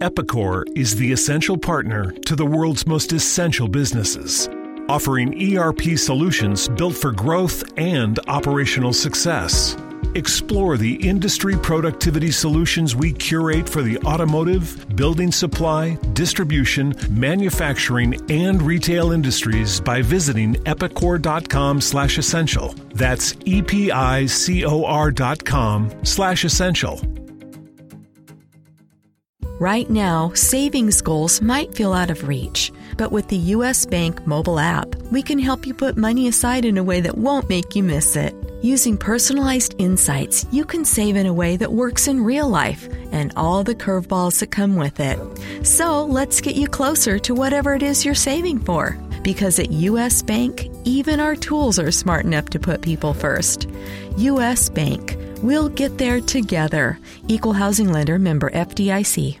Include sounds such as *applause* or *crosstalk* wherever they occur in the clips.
Epicor is the essential partner to the world's most essential businesses, offering ERP solutions built for growth and operational success. Explore the industry productivity solutions we curate for the automotive, building supply, distribution, manufacturing, and retail industries by visiting epicor.com slash essential. That's E-P-I-C-O-R dot com slash essential. Right now, savings goals might feel out of reach, but with the U.S. Bank mobile app, we can help you put money aside in a way that won't make you miss it. Using personalized insights, you can save in a way that works in real life and all the curveballs that come with it. So let's get you closer to whatever it is you're saving for. Because at U.S. Bank, even our tools are smart enough to put people first. U.S. Bank. We'll get there together. Equal housing lender member FDIC.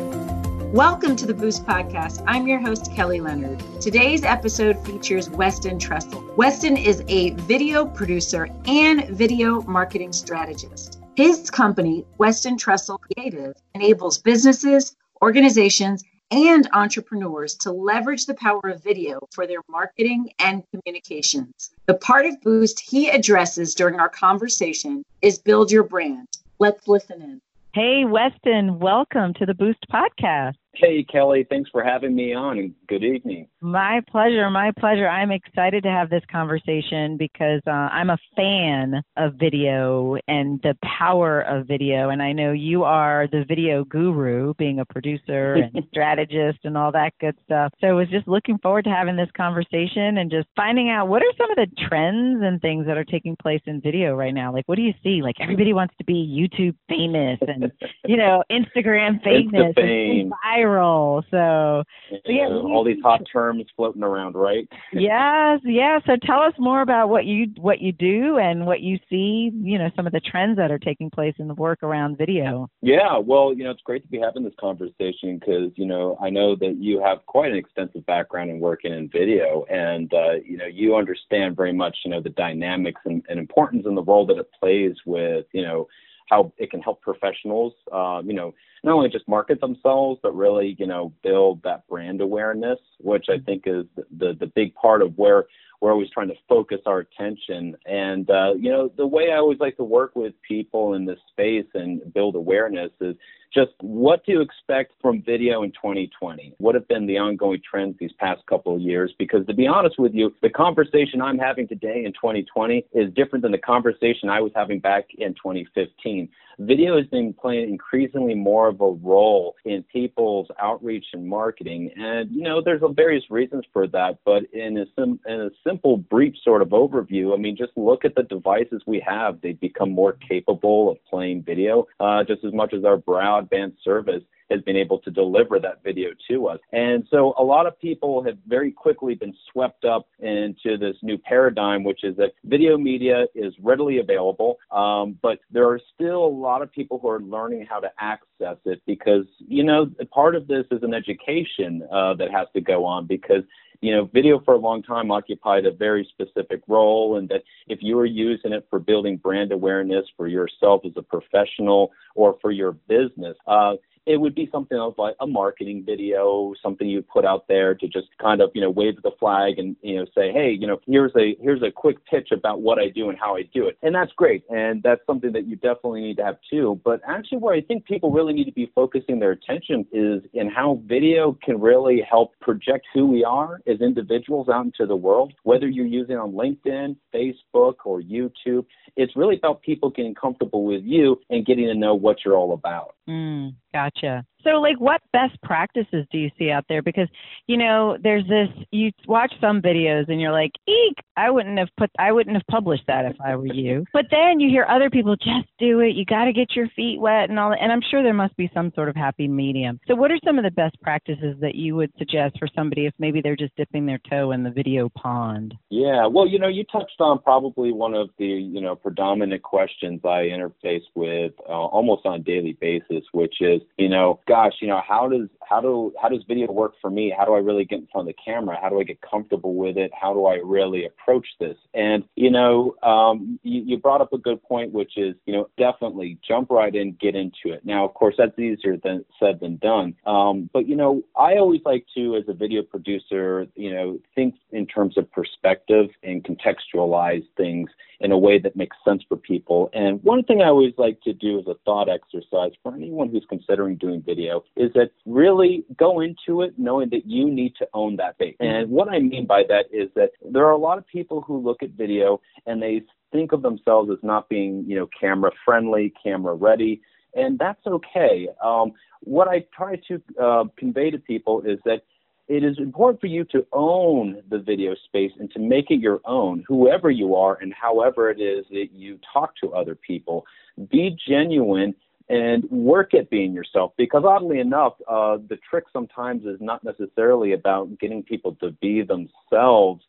Welcome to the Boost Podcast. I'm your host, Kelly Leonard. Today's episode features Weston Trussell. Weston is a video producer and video marketing strategist. His company, Weston Trussell Creative, enables businesses, organizations, and entrepreneurs to leverage the power of video for their marketing and communications. The part of Boost he addresses during our conversation is build your brand. Let's listen in. Hey, Weston, welcome to the Boost Podcast. Hey, Kelly, thanks for having me on and good evening. My pleasure, my pleasure. I'm excited to have this conversation because uh, I'm a fan of video and the power of video. And I know you are the video guru, being a producer and *laughs* strategist and all that good stuff. So I was just looking forward to having this conversation and just finding out what are some of the trends and things that are taking place in video right now. Like, what do you see? Like, everybody wants to be YouTube famous and, you know, *laughs* Instagram famous. Fame viral. So, so yeah, all these hot terms floating around, right? *laughs* yes, yeah. So tell us more about what you what you do and what you see. You know, some of the trends that are taking place in the work around video. Yeah, well, you know, it's great to be having this conversation because you know I know that you have quite an extensive background in working in video, and uh, you know you understand very much you know the dynamics and, and importance and the role that it plays with you know how it can help professionals, uh, you know, not only just market themselves, but really, you know, build that brand awareness, which I think is the the big part of where we're always trying to focus our attention. And uh, you know, the way I always like to work with people in this space and build awareness is just what to expect from video in 2020. What have been the ongoing trends these past couple of years? Because to be honest with you, the conversation I'm having today in 2020 is different than the conversation I was having back in 2015. Video has been playing increasingly more of a role in people's outreach and marketing. And, you know, there's various reasons for that. But in a, sim- in a simple, brief sort of overview, I mean, just look at the devices we have. They've become more capable of playing video uh, just as much as our broadband service has been able to deliver that video to us. And so a lot of people have very quickly been swept up into this new paradigm, which is that video media is readily available, um, but there are still a lot of people who are learning how to access it because, you know, part of this is an education uh, that has to go on because you know, video for a long time occupied a very specific role, and that if you were using it for building brand awareness for yourself as a professional or for your business, uh, it would be something else like a marketing video, something you put out there to just kind of, you know, wave the flag and, you know, say, hey, you know, here's a here's a quick pitch about what I do and how I do it. And that's great. And that's something that you definitely need to have too. But actually where I think people really need to be focusing their attention is in how video can really help project who we are as individuals out into the world, whether you're using on LinkedIn, Facebook, or YouTube. It's really about people getting comfortable with you and getting to know what you're all about. Mm, gotcha. So, like, what best practices do you see out there? Because, you know, there's this. You watch some videos and you're like, "Eek! I wouldn't have put. I wouldn't have published that if I were you." But then you hear other people, "Just do it. You got to get your feet wet and all that." And I'm sure there must be some sort of happy medium. So, what are some of the best practices that you would suggest for somebody if maybe they're just dipping their toe in the video pond? Yeah, well, you know, you touched on probably one of the you know predominant questions I interface with uh, almost on a daily basis, which is, you know, gosh, you know, how does how do how does video work for me? How do I really get in front of the camera? How do I get comfortable with it? How do I really approach this? And you know, um, you, you brought up a good point, which is, you know, definitely jump right in, get into it. Now, of course, that's easier than said than done. Um, but you know, I always like to, as a video producer, you know, think in terms of perspective and contextualize things in a way that makes sense for people. And one thing I always like to do as a thought exercise for anyone who's considering doing video is that really go into it knowing that you need to own that base. And what I mean by that is that there are a lot of people who look at video and they think of themselves as not being, you know, camera friendly, camera ready, and that's okay. Um, what I try to uh, convey to people is that it is important for you to own the video space and to make it your own, whoever you are and however it is that you talk to other people. Be genuine and work at being yourself because oddly enough uh, the trick sometimes is not necessarily about getting people to be themselves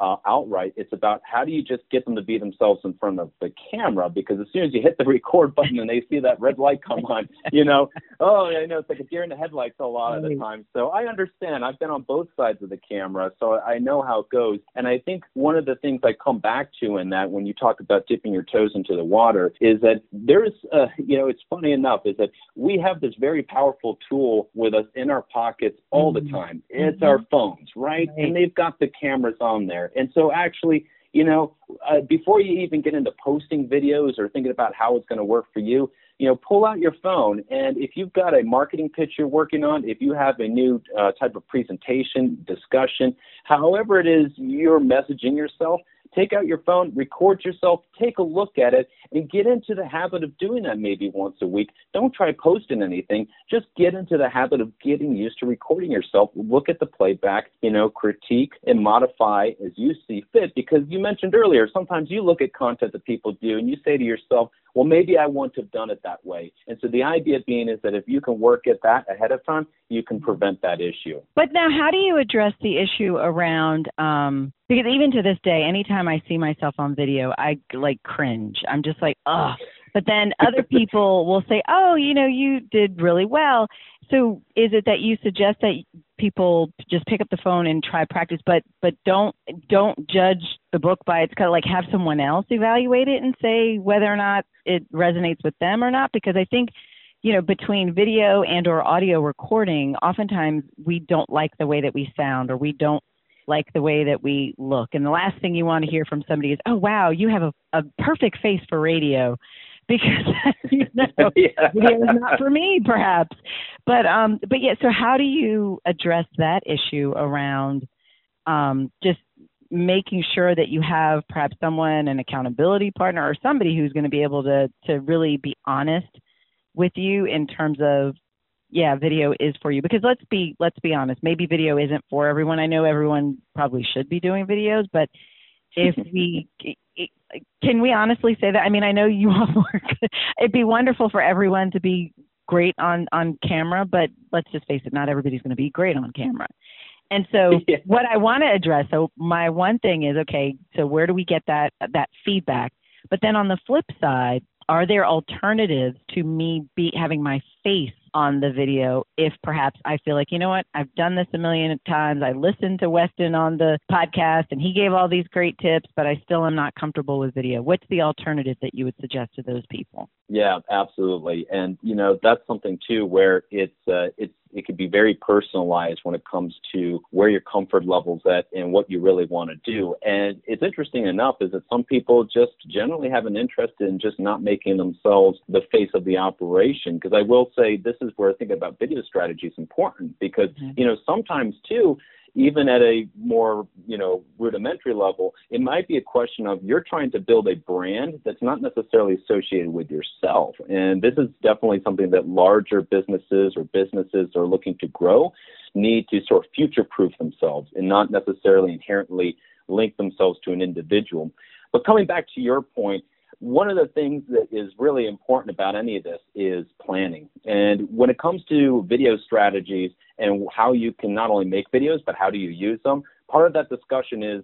uh, outright. It's about how do you just get them to be themselves in front of the camera because as soon as you hit the record button and they see that red light come on, you know, oh, I know it's like a deer in the headlights a lot of the time. So I understand. I've been on both sides of the camera, so I know how it goes. And I think one of the things I come back to in that when you talk about dipping your toes into the water is that there's, uh, you know, it's funny enough is that we have this very powerful tool with us in our pockets all the mm-hmm. time. It's mm-hmm. our phones, right? right? And they've got the cameras on there. And so actually, you know, uh, before you even get into posting videos or thinking about how it's going to work for you, you know, pull out your phone. And if you've got a marketing pitch you're working on, if you have a new uh, type of presentation, discussion, however it is you're messaging yourself, take out your phone, record yourself, take a look at it, and get into the habit of doing that maybe once a week. Don't try posting anything. Just get into the habit of getting used to recording yourself. Look at the playback, you know, critique and modify as you see fit. Because you mentioned earlier, sometimes you look at content that people do and you say to yourself, well, maybe I wouldn't have done it that way. And so the idea being is that if you can work at that ahead of time, you can prevent that issue. But now, how do you address the issue around? Um, because even to this day, anytime I see myself on video, I like cringe. I'm just like, ugh. But then *laughs* other people will say, oh, you know, you did really well. So is it that you suggest that people just pick up the phone and try practice, but but don't don't judge the book by its kind of like have someone else evaluate it and say whether or not it resonates with them or not? Because I think you know between video and or audio recording oftentimes we don't like the way that we sound or we don't like the way that we look. And the last thing you want to hear from somebody is oh wow you have a, a perfect face for radio. *laughs* Because you know *laughs* yeah. is not for me perhaps. But um but yeah so how do you address that issue around um just making sure that you have perhaps someone an accountability partner or somebody who's going to be able to to really be honest with you in terms of yeah video is for you. Because let's be let's be honest maybe video isn't for everyone. I know everyone probably should be doing videos but if *laughs* we can we honestly say that? I mean i know you all *laughs* work. It'd be wonderful for everyone to be great on on camera but let's just face it not everybody's going to be great on camera. And so *laughs* yeah. what i want to address so my one thing is okay so where do we get that that feedback? But then on the flip side are there alternatives to me be having my face on the video if perhaps I feel like, you know what, I've done this a million times. I listened to Weston on the podcast and he gave all these great tips, but I still am not comfortable with video. What's the alternative that you would suggest to those people? Yeah, absolutely. And you know, that's something too where it's uh, it's it can be very personalized when it comes to where your comfort level's at and what you really want to do. And it's interesting enough is that some people just generally have an interest in just not making themselves the face of the operation. Because I will say this is where thinking about video strategy is important because, mm-hmm. you know, sometimes too, even at a more, you know, rudimentary level, it might be a question of you're trying to build a brand that's not necessarily associated with yourself. And this is definitely something that larger businesses or businesses are looking to grow need to sort of future proof themselves and not necessarily inherently link themselves to an individual. But coming back to your point, one of the things that is really important about any of this is planning. And when it comes to video strategies and how you can not only make videos, but how do you use them, part of that discussion is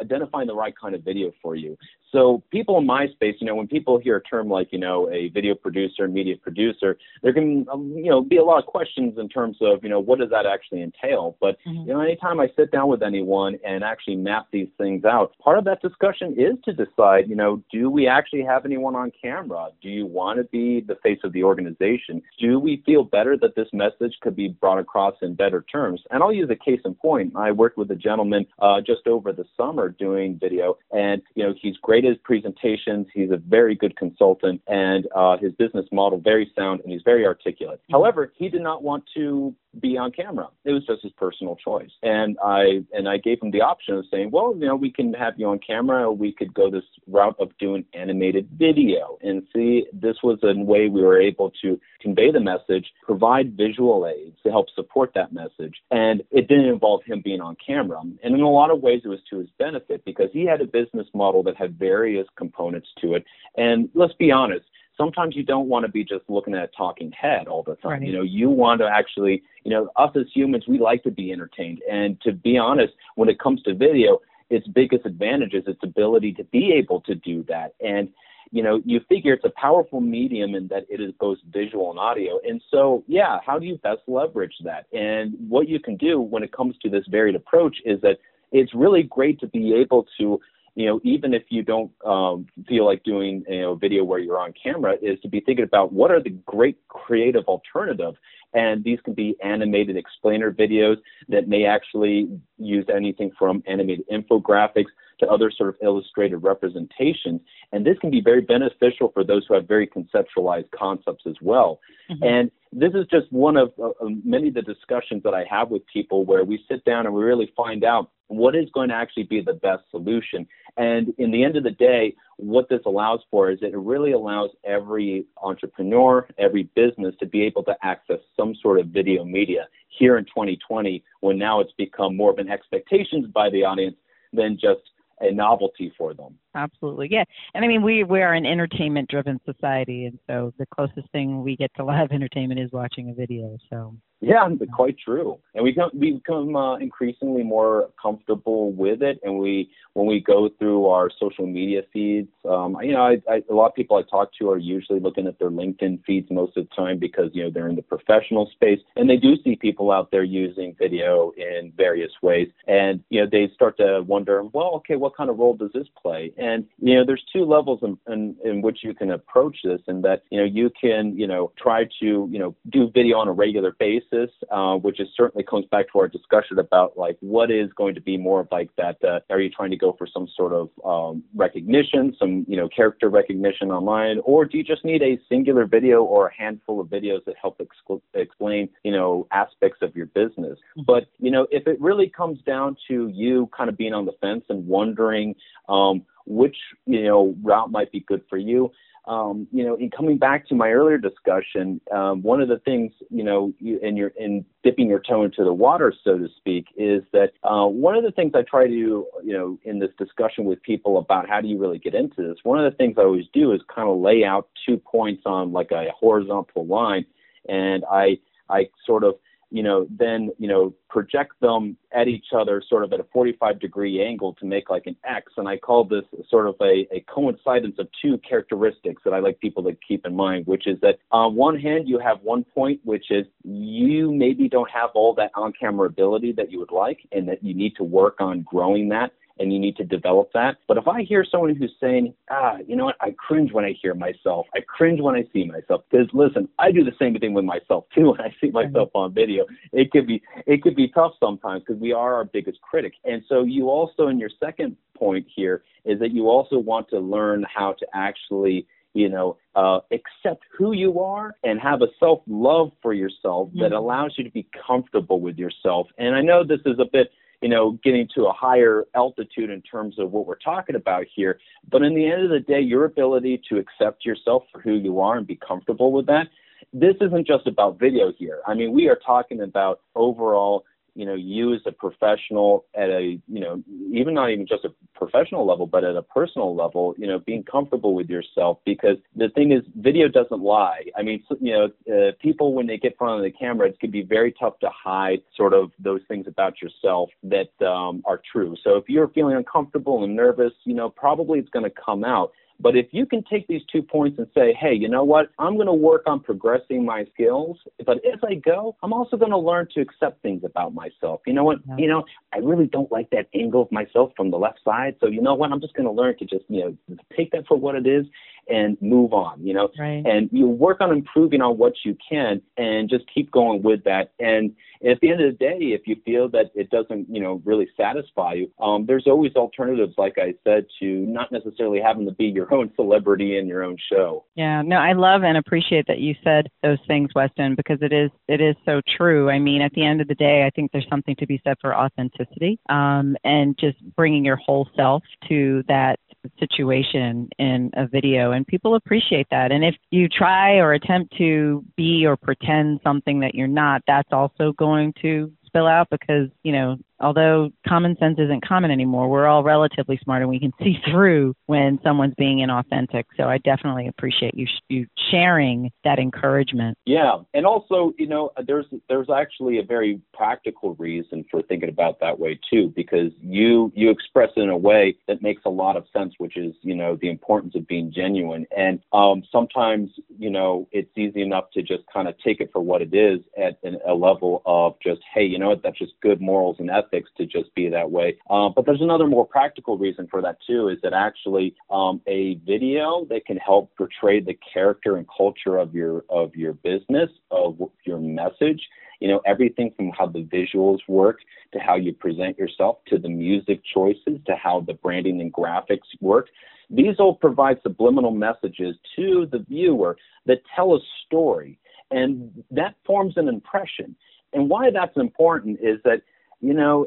identifying the right kind of video for you. So people in my space, you know, when people hear a term like, you know, a video producer, media producer, there can, um, you know, be a lot of questions in terms of, you know, what does that actually entail? But, mm-hmm. you know, anytime I sit down with anyone and actually map these things out, part of that discussion is to decide, you know, do we actually have anyone on camera? Do you want to be the face of the organization? Do we feel better that this message could be brought across in better terms? And I'll use a case in point. I worked with a gentleman uh, just over the summer doing video, and, you know, he's great his presentations. He's a very good consultant, and uh, his business model very sound, and he's very articulate. Mm-hmm. However, he did not want to be on camera. It was just his personal choice, and I and I gave him the option of saying, well, you know, we can have you on camera, or we could go this route of doing animated video. And see, this was a way we were able to convey the message, provide visual aids to help support that message, and it didn't involve him being on camera. And in a lot of ways, it was to his benefit because he had a business model that had various components to it. And let's be honest, sometimes you don't want to be just looking at a talking head all the time. Right. You know, you want to actually, you know, us as humans, we like to be entertained. And to be honest, when it comes to video, its biggest advantage is its ability to be able to do that. And you know, you figure it's a powerful medium in that it is both visual and audio. And so, yeah, how do you best leverage that? And what you can do when it comes to this varied approach is that it's really great to be able to you know, even if you don't um, feel like doing you know, a video where you're on camera, is to be thinking about what are the great creative alternatives. And these can be animated explainer videos that may actually use anything from animated infographics to other sort of illustrated representations. And this can be very beneficial for those who have very conceptualized concepts as well. Mm-hmm. And this is just one of uh, many of the discussions that I have with people where we sit down and we really find out what is going to actually be the best solution. And in the end of the day, what this allows for is it really allows every entrepreneur, every business to be able to access some sort of video media here in 2020 when now it's become more of an expectations by the audience than just a novelty for them. Absolutely, yeah. And I mean, we we are an entertainment-driven society, and so the closest thing we get to *laughs* live entertainment is watching a video. So yeah, quite true. And we come, we become uh, increasingly more comfortable with it. And we, when we go through our social media feeds, um, you know, I, I, a lot of people I talk to are usually looking at their LinkedIn feeds most of the time because you know they're in the professional space, and they do see people out there using video in various ways. And you know, they start to wonder, well, okay, what kind of role does this play? You know, there's two levels in, in, in which you can approach this, and that you know you can you know try to you know do video on a regular basis uh, which is certainly comes back to our discussion about like what is going to be more of like that. Uh, are you trying to go for some sort of um, recognition, some you know character recognition online, or do you just need a singular video or a handful of videos that help exc- explain you know aspects of your business? Mm-hmm. But you know if it really comes down to you kind of being on the fence and wondering um, which you know route might be good for you um, you know, in coming back to my earlier discussion, um, one of the things, you know, you, in your in dipping your toe into the water, so to speak, is that uh, one of the things I try to, you know, in this discussion with people about how do you really get into this. One of the things I always do is kind of lay out two points on like a horizontal line, and I I sort of you know, then, you know, project them at each other sort of at a 45 degree angle to make like an X. And I call this sort of a, a coincidence of two characteristics that I like people to keep in mind, which is that on one hand, you have one point, which is you maybe don't have all that on camera ability that you would like, and that you need to work on growing that and you need to develop that. But if I hear someone who's saying, ah, you know what, I cringe when I hear myself. I cringe when I see myself. Because listen, I do the same thing with myself too *laughs* when I see myself on video. It could be it could be tough sometimes because we are our biggest critic. And so you also in your second point here is that you also want to learn how to actually you know, uh, accept who you are and have a self love for yourself mm-hmm. that allows you to be comfortable with yourself. And I know this is a bit you know, getting to a higher altitude in terms of what we're talking about here. But in the end of the day, your ability to accept yourself for who you are and be comfortable with that, this isn't just about video here. I mean, we are talking about overall you know you as a professional at a you know even not even just a professional level but at a personal level you know being comfortable with yourself because the thing is video doesn't lie. I mean you know uh, people when they get in front of the camera it can be very tough to hide sort of those things about yourself that um, are true. So if you're feeling uncomfortable and nervous you know probably it's going to come out but if you can take these two points and say, hey, you know what? I'm going to work on progressing my skills. But as I go, I'm also going to learn to accept things about myself. You know what? Yeah. You know, I really don't like that angle of myself from the left side. So you know what? I'm just going to learn to just, you know, take that for what it is and move on, you know, right. and you work on improving on what you can and just keep going with that. And at the end of the day, if you feel that it doesn't, you know, really satisfy you, um, there's always alternatives, like I said, to not necessarily having to be your own celebrity in your own show. Yeah, no, I love and appreciate that you said those things, Weston, because it is it is so true. I mean, at the end of the day, I think there's something to be said for authenticity um, and just bringing your whole self to that situation in a video and people appreciate that. And if you try or attempt to be or pretend something that you're not that's also going to spill out because you know although common sense isn't common anymore, we're all relatively smart and we can *laughs* see through when someone's being inauthentic. So I definitely appreciate you you sharing that encouragement. Yeah, and also, you know, there's there's actually a very practical reason for thinking about that way too, because you you express it in a way that makes a lot of sense, which is you know the importance of being genuine. And um, sometimes you know it's easy enough to just kind of take it for what it is at an, a level of just hey, you know what, that's just good morals and ethics ethics to just be that way. Uh, but there's another more practical reason for that too, is that actually um, a video that can help portray the character and culture of your of your business, of your message. You know, everything from how the visuals work to how you present yourself to the music choices to how the branding and graphics work. These all provide subliminal messages to the viewer that tell a story, and that forms an impression. And why that's important is that you know,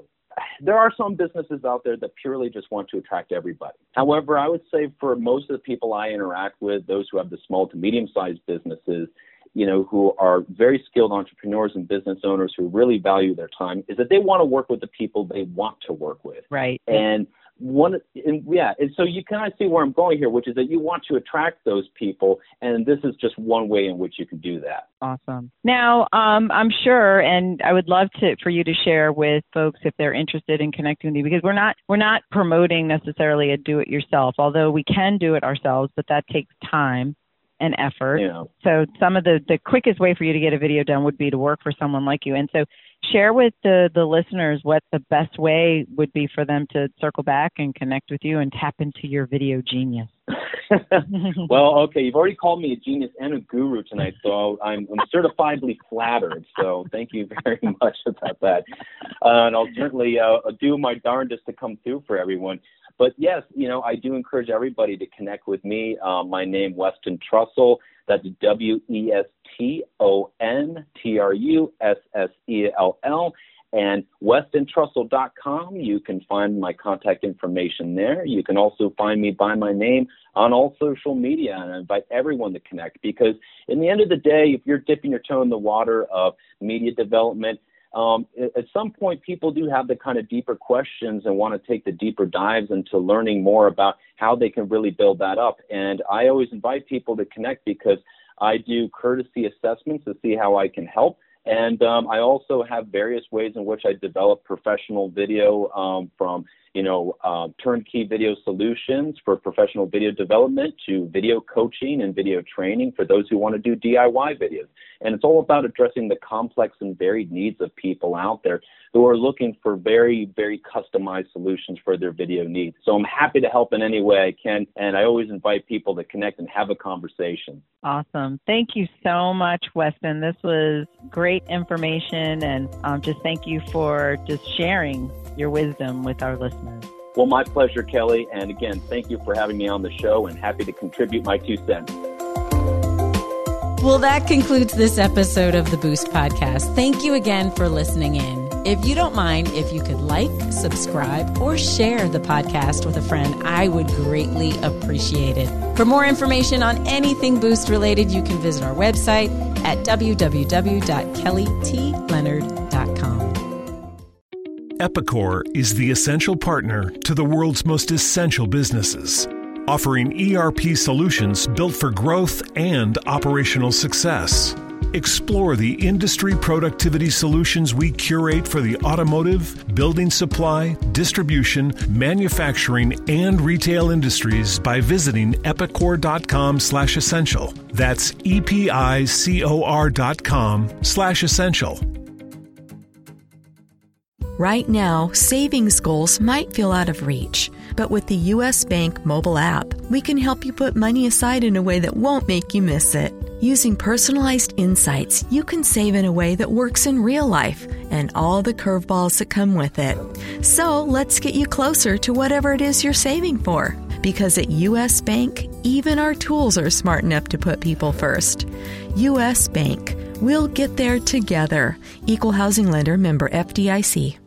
there are some businesses out there that purely just want to attract everybody. However, I would say for most of the people I interact with, those who have the small to medium sized businesses, you know, who are very skilled entrepreneurs and business owners who really value their time, is that they want to work with the people they want to work with. Right. And one and yeah and so you kind of see where i'm going here which is that you want to attract those people and this is just one way in which you can do that awesome now um, i'm sure and i would love to for you to share with folks if they're interested in connecting with you because we're not we're not promoting necessarily a do it yourself although we can do it ourselves but that takes time and effort. Yeah. So some of the the quickest way for you to get a video done would be to work for someone like you. And so share with the the listeners what the best way would be for them to circle back and connect with you and tap into your video genius. *laughs* well, okay, you've already called me a genius and a guru tonight, so I'm, I'm certifiably flattered. So thank you very *laughs* much about that, uh, and I'll certainly uh, do my darndest to come through for everyone. But yes, you know, I do encourage everybody to connect with me. Um, my name, Weston Trussell. That's W E S T O T R U S S E L L. And WestonTrussell.com, you can find my contact information there. You can also find me by my name on all social media, and I invite everyone to connect because, in the end of the day, if you're dipping your toe in the water of media development, um, at some point, people do have the kind of deeper questions and want to take the deeper dives into learning more about how they can really build that up. And I always invite people to connect because I do courtesy assessments to see how I can help. And um, I also have various ways in which I develop professional video um, from you know, uh, turnkey video solutions for professional video development to video coaching and video training for those who want to do DIY videos. And it's all about addressing the complex and varied needs of people out there who are looking for very, very customized solutions for their video needs. So I'm happy to help in any way I can. And I always invite people to connect and have a conversation. Awesome. Thank you so much, Weston. This was great information. And um, just thank you for just sharing your wisdom with our listeners. Well, my pleasure, Kelly. And again, thank you for having me on the show and happy to contribute my two cents. Well, that concludes this episode of the Boost Podcast. Thank you again for listening in. If you don't mind, if you could like, subscribe, or share the podcast with a friend, I would greatly appreciate it. For more information on anything Boost related, you can visit our website at www.kellytleonard.com. Epicor is the essential partner to the world's most essential businesses, offering ERP solutions built for growth and operational success. Explore the industry productivity solutions we curate for the automotive, building supply, distribution, manufacturing, and retail industries by visiting epicor.com slash essential. That's E-P-I-C-O-R dot com slash essential. Right now, savings goals might feel out of reach, but with the U.S. Bank mobile app, we can help you put money aside in a way that won't make you miss it. Using personalized insights, you can save in a way that works in real life and all the curveballs that come with it. So let's get you closer to whatever it is you're saving for. Because at U.S. Bank, even our tools are smart enough to put people first. U.S. Bank, we'll get there together. Equal housing lender member FDIC.